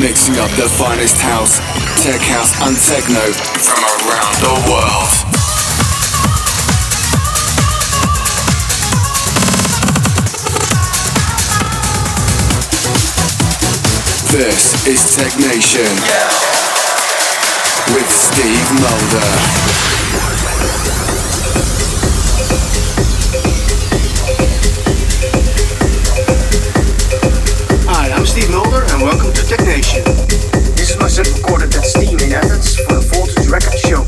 mixing up the finest house, tech house, and techno from around the world. This is Technation with Steve Mulder. Steve Mulder and welcome to Technation. This is my set recorded at Steam in Athens for the Voltage Record Showcase.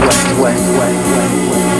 way, way, way, way, way.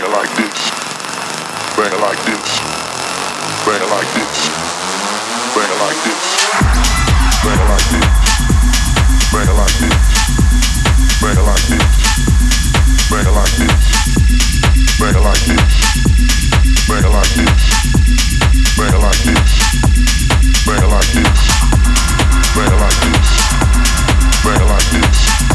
bang it like this, bang it like this, bang it like this, bang it like this, bang it like this, bang it like this, bang it like this, bang it like this, bang it like this, bang it like this, bang it like this, bang it like this, bang it like this, bang it like this.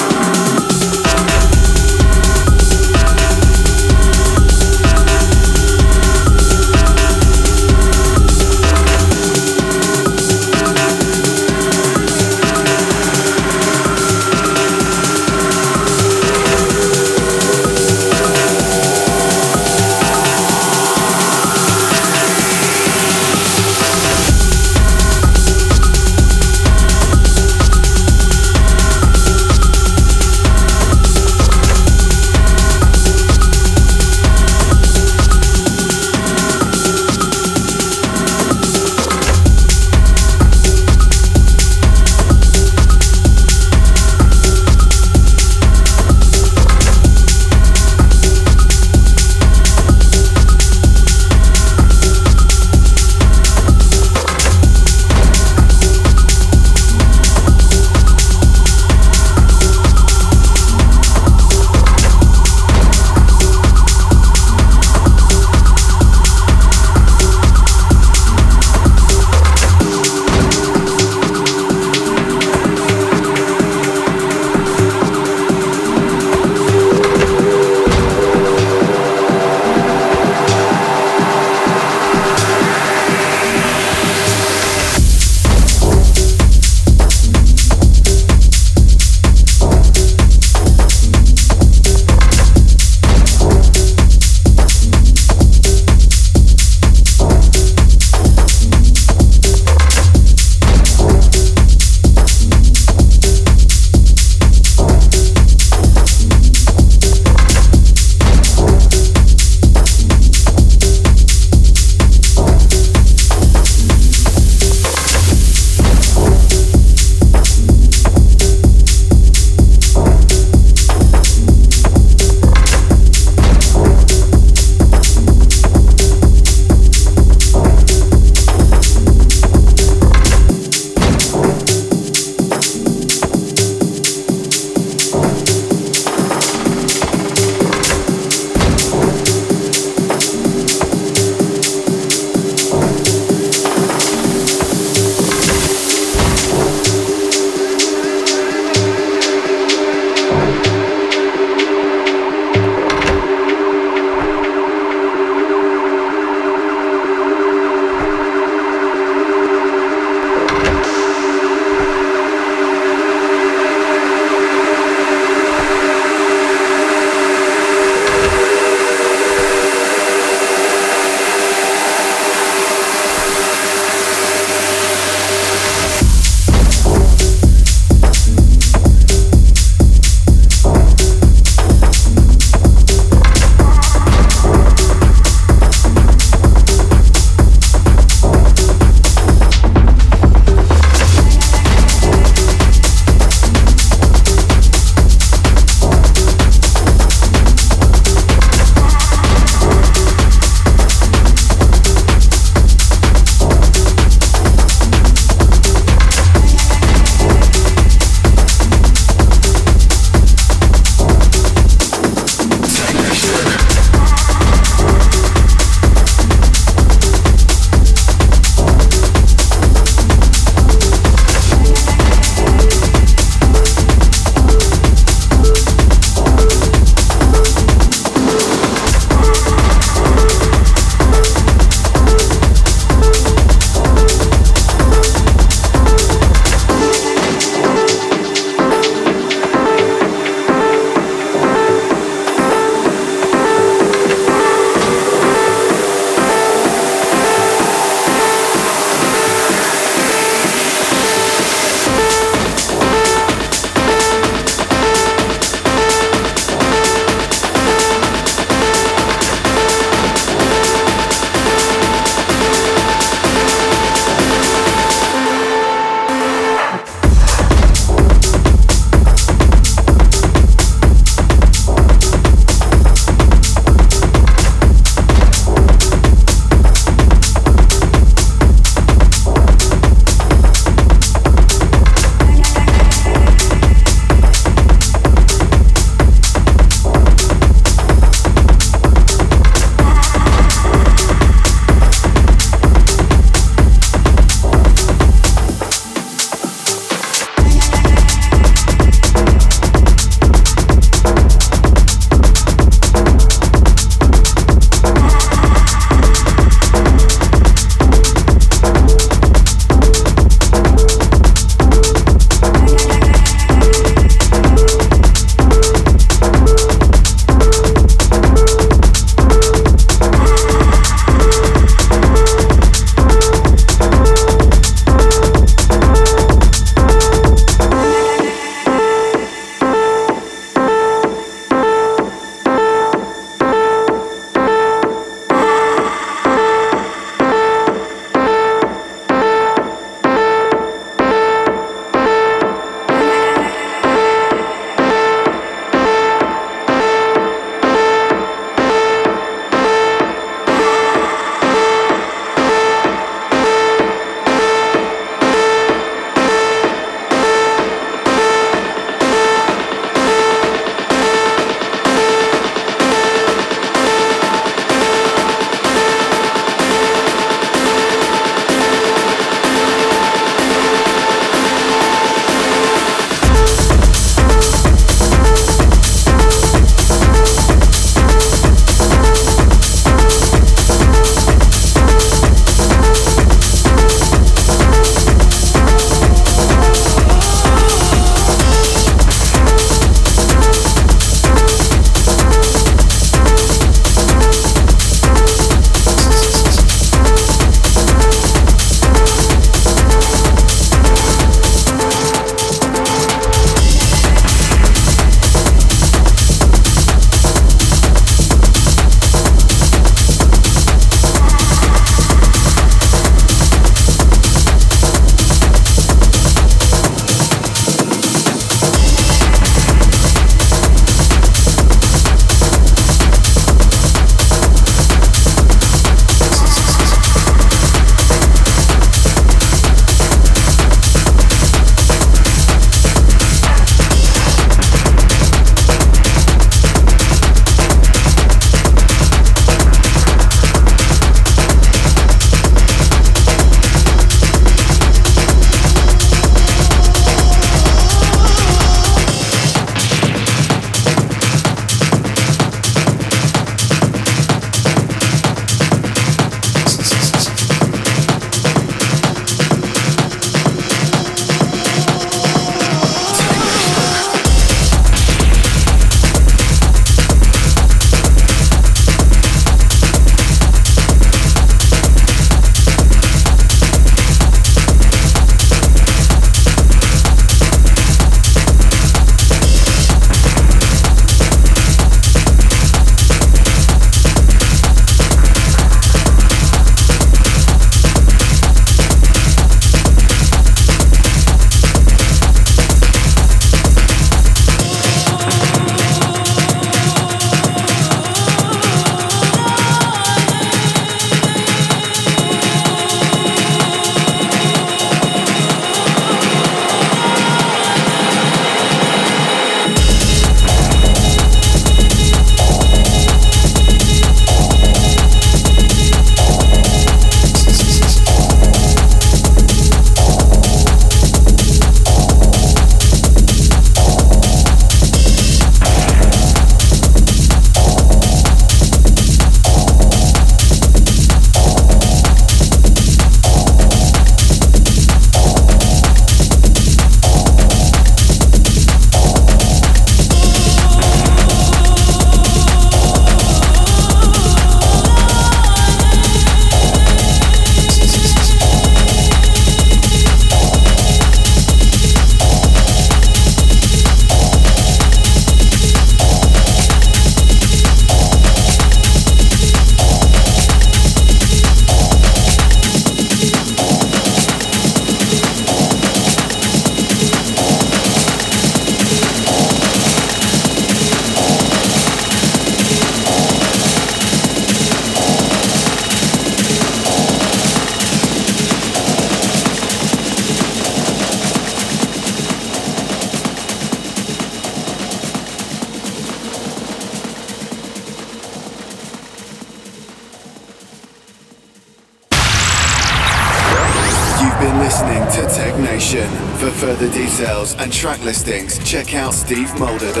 Track listings, check out stevemulder.com.